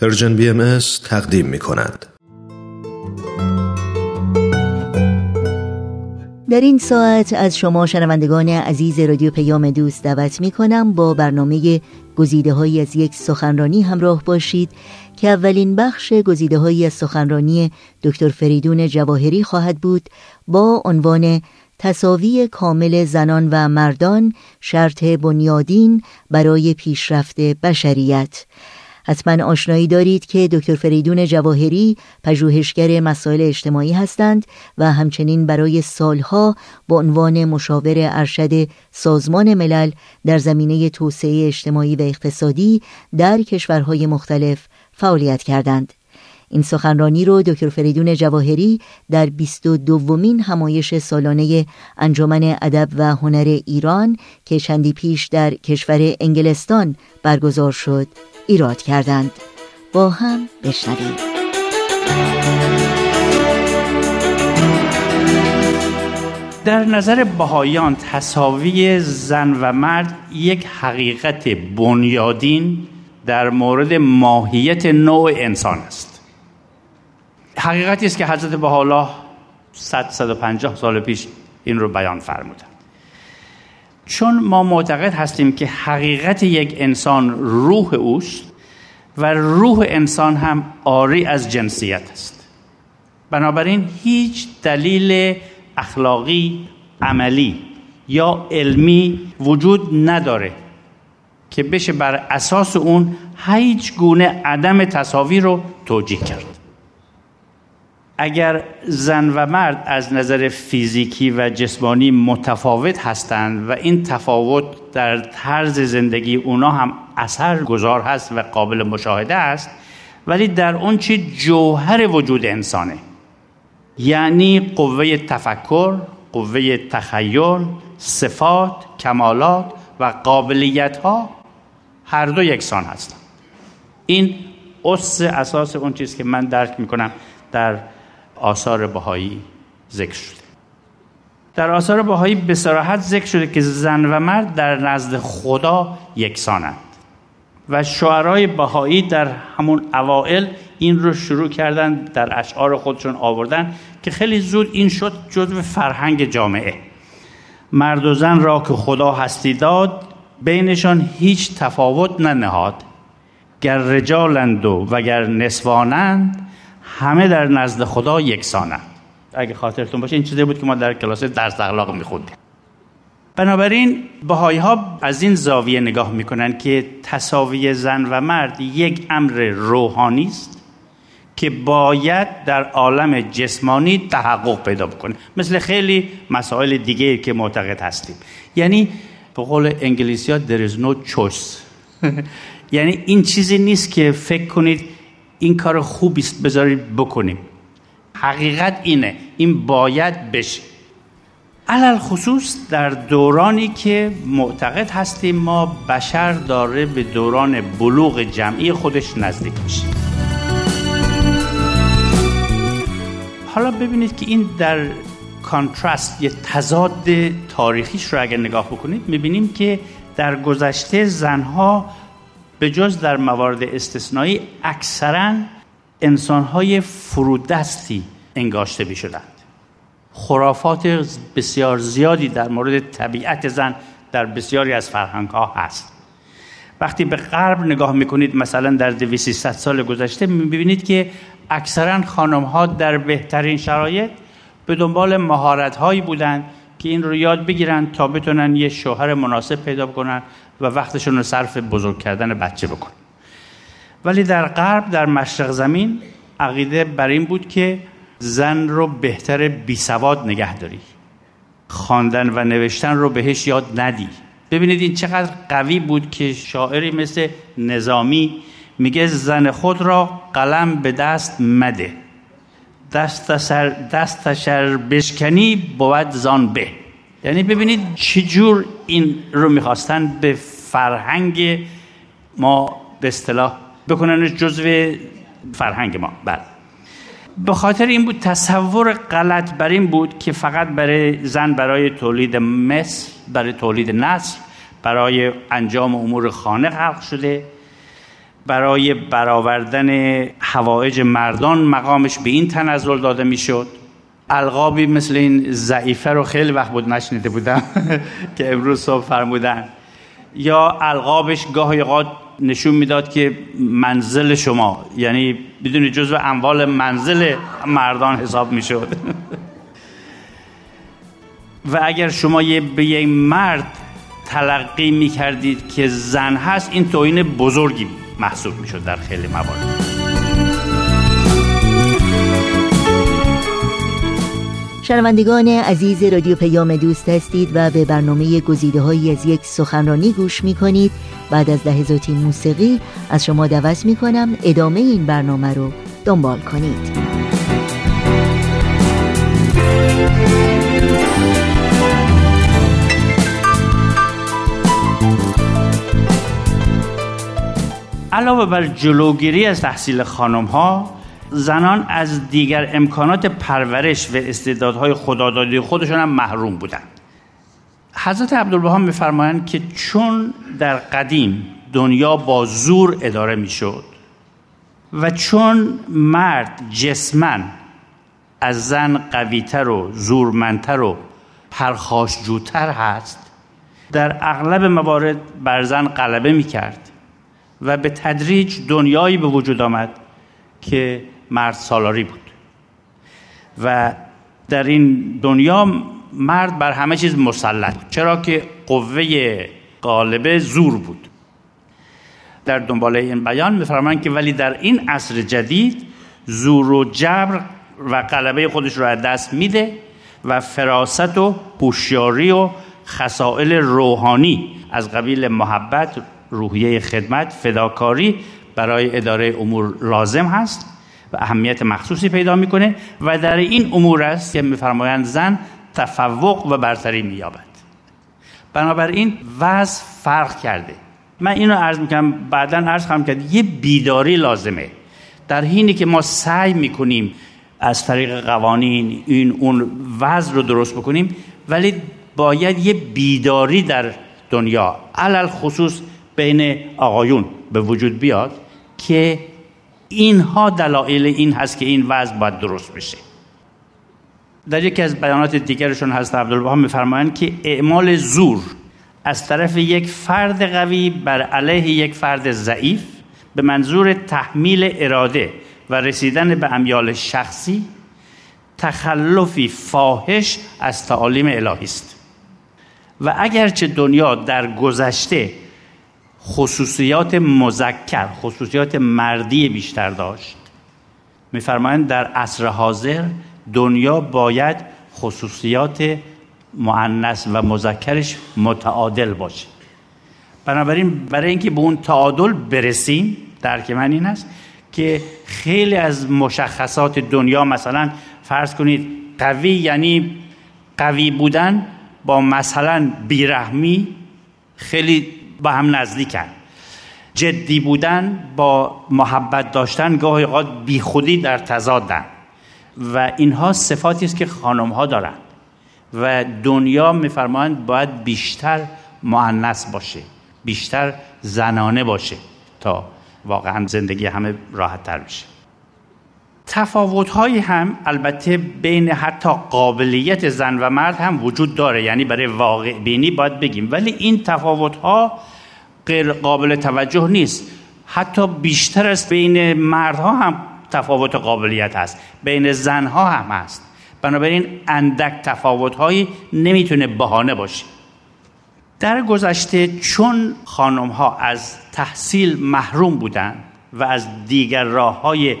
Persian BMS تقدیم می کند. در این ساعت از شما شنوندگان عزیز رادیو پیام دوست دعوت می کنم با برنامه گزیده های از یک سخنرانی همراه باشید که اولین بخش گزیده های از سخنرانی دکتر فریدون جواهری خواهد بود با عنوان تساوی کامل زنان و مردان شرط بنیادین برای پیشرفت بشریت حتما آشنایی دارید که دکتر فریدون جواهری پژوهشگر مسائل اجتماعی هستند و همچنین برای سالها با عنوان مشاور ارشد سازمان ملل در زمینه توسعه اجتماعی و اقتصادی در کشورهای مختلف فعالیت کردند. این سخنرانی رو دکتر فریدون جواهری در 22 دومین همایش سالانه انجمن ادب و هنر ایران که چندی پیش در کشور انگلستان برگزار شد ایراد کردند. با هم بشنویم. در نظر بهایان تصاوی زن و مرد یک حقیقت بنیادین در مورد ماهیت نوع انسان است. حقیقتی است که حضرت بهاءالله 100 150 سال پیش این رو بیان فرمودند. چون ما معتقد هستیم که حقیقت یک انسان روح اوست و روح انسان هم آری از جنسیت است. بنابراین هیچ دلیل اخلاقی عملی یا علمی وجود نداره که بشه بر اساس اون هیچ گونه عدم تصاوی رو توجیه کرد. اگر زن و مرد از نظر فیزیکی و جسمانی متفاوت هستند و این تفاوت در طرز زندگی اونا هم اثر گذار هست و قابل مشاهده است ولی در اون چی جوهر وجود انسانه. یعنی قوه تفکر قوه تخیل صفات کمالات و قابلیت ها هر دو یکسان هستند. این اس اساس اون چیز که من درک می‌کنم در آثار بهایی ذکر شده. در آثار بهایی به صراحت ذکر شده که زن و مرد در نزد خدا یکسانند. و شعرهای بهایی در همون اوائل این رو شروع کردن در اشعار خودشون آوردن که خیلی زود این شد جزو فرهنگ جامعه. مرد و زن را که خدا هستی داد بینشان هیچ تفاوت ننهاد. گر رجالند و وگر نسوانند همه در نزد خدا یکسانند. اگه خاطرتون باشه این چیزی بود که ما در کلاس درس اخلاق میخوندیم. بنابراین بهایی ها از این زاویه نگاه می‌کنن که تصاوی زن و مرد یک امر روحانی است که باید در عالم جسمانی تحقق پیدا بکنه. مثل خیلی مسائل دیگه که معتقد هستیم. یعنی به قول انگلیسی ها there is no choice. یعنی این چیزی نیست که فکر کنید این کار خوبی است بذارید بکنیم. حقیقت اینه این باید بشه. علل خصوص در دورانی که معتقد هستیم ما بشر داره به دوران بلوغ جمعی خودش نزدیک میشه. حالا ببینید که این در کانترست یه تضاد تاریخیش رو اگر نگاه بکنید می‌بینیم که در گذشته زنها به جز در موارد استثنایی اکثرا انسانهای فرودستی انگاشته می شدند خرافات بسیار زیادی در مورد طبیعت زن در بسیاری از فرهنگ ها هست. وقتی به غرب نگاه می‌کنید مثلا در 200 سال گذشته می‌بینید که اکثرا خانم ها در بهترین شرایط به دنبال مهارت هایی بودند که این رو یاد بگیرن تا بتونن یه شوهر مناسب پیدا کنن و وقتشون رو صرف بزرگ کردن بچه بکن. ولی در غرب در مشرق زمین عقیده بر این بود که زن رو بهتر بی سواد نگه داری. خواندن و نوشتن رو بهش یاد ندی. ببینید این چقدر قوی بود که شاعری مثل نظامی میگه زن خود را قلم به دست مده. دست سر دست شر بشکنی بود زان به. یعنی ببینید چجور این رو می‌خواستن به فرهنگ ما به اصطلاح بکننش جزو فرهنگ ما. بله. به خاطر این بود تصور غلط بر این بود که فقط برای زن برای تولید مثل برای تولید نسل برای انجام امور خانه خلق شده برای برآوردن هوایج مردان مقامش به این تنزل داده می‌شد. القابی مثل این ضعیفه رو خیلی وقت بود نشنیده بودم که امروز صبح فرمودن. یا القابش گاهی اوقات نشون می‌داد که منزل شما یعنی بدون جزو اموال منزل مردان حساب می‌شد. و اگر شما یه به یک مرد تلقی می‌کردید که زن هست این توهین بزرگی محسوب می‌شد در خیلی موارد. شنوندگان عزیز رادیو پیام دوست هستید و به برنامه گزیده هایی از یک سخنرانی گوش می کنید بعد از لحظاتی موسیقی از شما دعوت می کنم ادامه این برنامه رو دنبال کنید. علاوه بر جلوگیری از تحصیل خانم ها زنان از دیگر امکانات پرورش و استعدادهای خدادادی خودشون هم محروم بودند حضرت عبدالبها میفرمایند که چون در قدیم دنیا با زور اداره می‌شد و چون مرد جسمن از زن قویتر و زورمندتر و پرخاشجوتر هست در اغلب موارد بر زن غلبه می‌کرد و به تدریج دنیایی به وجود آمد که مرد سالاری بود. و در این دنیا مرد بر همه چیز مسلط بود. چرا که قوه غالبه زور بود. در دنباله این بیان میفرمایند که ولی در این عصر جدید زور و جبر و غلبه خودش رو از دست میده و فراست و هوشیاری و خصائل روحانی از قبیل محبت روحیه خدمت فداکاری برای اداره امور لازم هست. و اهمیت مخصوصی پیدا می‌کنه و در این امور است که میفرمایند زن تفوق و برتری مییابد. بنابراین وضع فرق کرده. من اینو عرض می‌کنم بعدا عرض خواهم کرد یه بیداری لازمه. در حینی که ما سعی می‌کنیم از طریق قوانین این اون وضع رو درست بکنیم ولی باید یه بیداری در دنیا علل خصوص بین آقایون به وجود بیاد که اینها دلایل این هست که این وضع باید درست بشه. در یکی از بیانات دیگرشون هست عبدالبها میفرمایند که اعمال زور از طرف یک فرد قوی بر علیه یک فرد ضعیف به منظور تحمیل اراده و رسیدن به امیال شخصی تخلفی فاحش از تعالیم الهی است. و اگرچه دنیا در گذشته خصوصیات مذکر خصوصیات مردی بیشتر داشت. میفرمایند در عصر حاضر دنیا باید خصوصیات معنس و مذکرش متعادل باشه. بنابراین برای اینکه به اون تعادل برسیم درک من این است که خیلی از مشخصات دنیا مثلا فرض کنید قوی یعنی قوی بودن با مثلا بیرحمی خیلی با هم نزدیکن. جدی بودن با محبت داشتن گاهی اوقات بیخودی در تضادن. و اینها صفاتی است که خانم ها دارن. و دنیا میفرمایند باید بیشتر معنس باشه بیشتر زنانه باشه تا واقعا زندگی همه راحت تر بشه. تفاوت های هم البته بین حتی قابلیت زن و مرد هم وجود داره یعنی برای واقع بینی باید بگیم. ولی این تفاوت ها غیر قابل توجه نیست. حتی بیشتر از بین مردها هم تفاوت قابلیت هست. بین زنها هم هست. بنابراین اندک تفاوت هایی نمی‌تونه بهانه باشه. در گذشته چون خانم ها از تحصیل محروم بودند و از دیگر راه های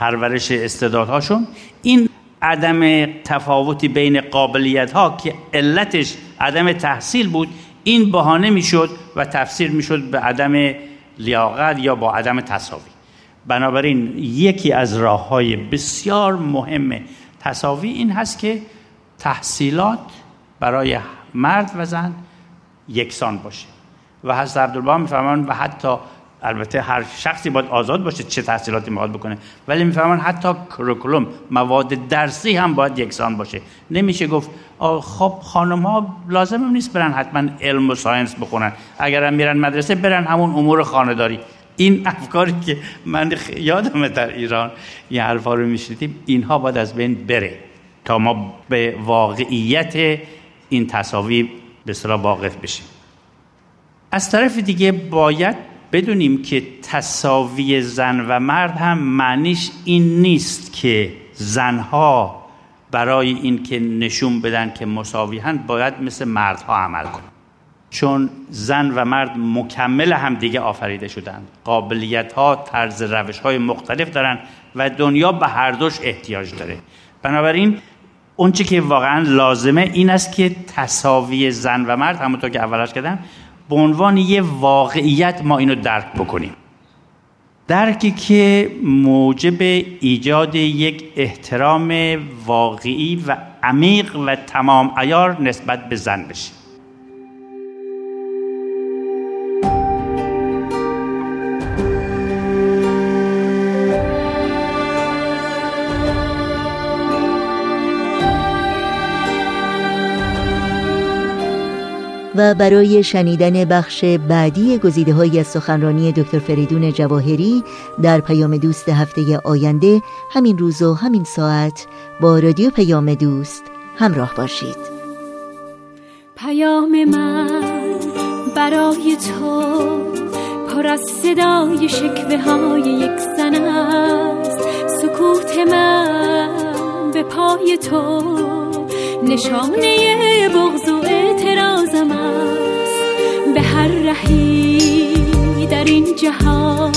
پرورش استعدادهاشون این عدم تفاوتی بین قابلیت ها که علتش عدم تحصیل بود این بهانه می‌شد و تفسیر می‌شد به عدم لیاقت یا با عدم تصاوی بنابراین یکی از راه های بسیار مهم تصاوی این هست که تحصیلات برای مرد و زن یکسان باشه. و حضرت عبدالبها می‌فهمن و حتی البته هر شخصی باید آزاد باشه چه تحصیلاتی می‌خواد بکنه. ولی می‌فهمن حتی کروکولوم مواد درسی هم باید یکسان باشه. نمیشه گفت خب خانم ها لازم نیست برن حتما علم و ساینس بخونن. اگر هم میرن مدرسه برن همون امور خانداری این افکاری که من یادمه در ایران یه حرفا رو میشنیدیم اینها باید از بین بره تا ما به واقعیت این تصاوی به واقف بشیم. از طرف دیگه باید بدونیم که تصاوی زن و مرد هم معنیش این نیست که زنها برای اینکه نشون بدن که مساوی باید مثل مردها عمل کنن چون زن و مرد مکمل هم دیگه آفریده شدند. قابلیت ها طرز روش های مختلف دارن و دنیا به هر دوش احتیاج داره. بنابراین اونچه که واقعا لازمه این است که تصاوی زن و مرد همونطور که اولش کردم به عنوان یه واقعیت ما اینو درک بکنیم. درکی که موجب ایجاد یک احترام واقعی و عمیق و تمام ایار نسبت به زن بشه. و برای شنیدن بخش بعدی گزیده های از سخنرانی دکتر فریدون جواهری در پیام دوست هفته آینده همین روز و همین ساعت با رادیو پیام دوست همراه باشید. پیام من برای تو پر از صدای شکوه های یک زن است. سکوت من به پای تو نشانه بغض رهی در این جهان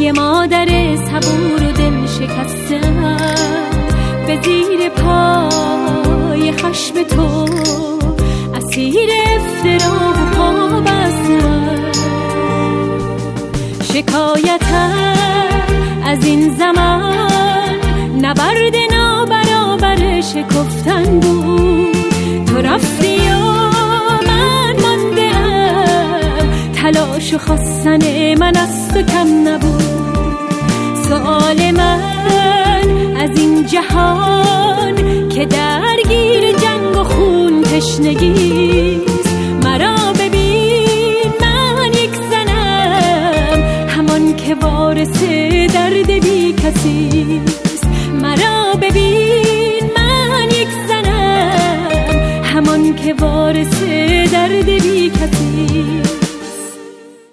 یه مادر صبور و دل شکستم به زیر پای خشم تو اسیر افترا و پا بستم شکایتم از این زمان نبرد نابرابر شکفتن بود. خوش و خواستن من از تو کم نبود. سوال من از این جهان که درگیر جنگ و خون تشنگیست. مرا ببین من یک زنم همان که وارث درد بی کسیست. مرا ببین من یک زنم همان که وارث درد بی کسیست.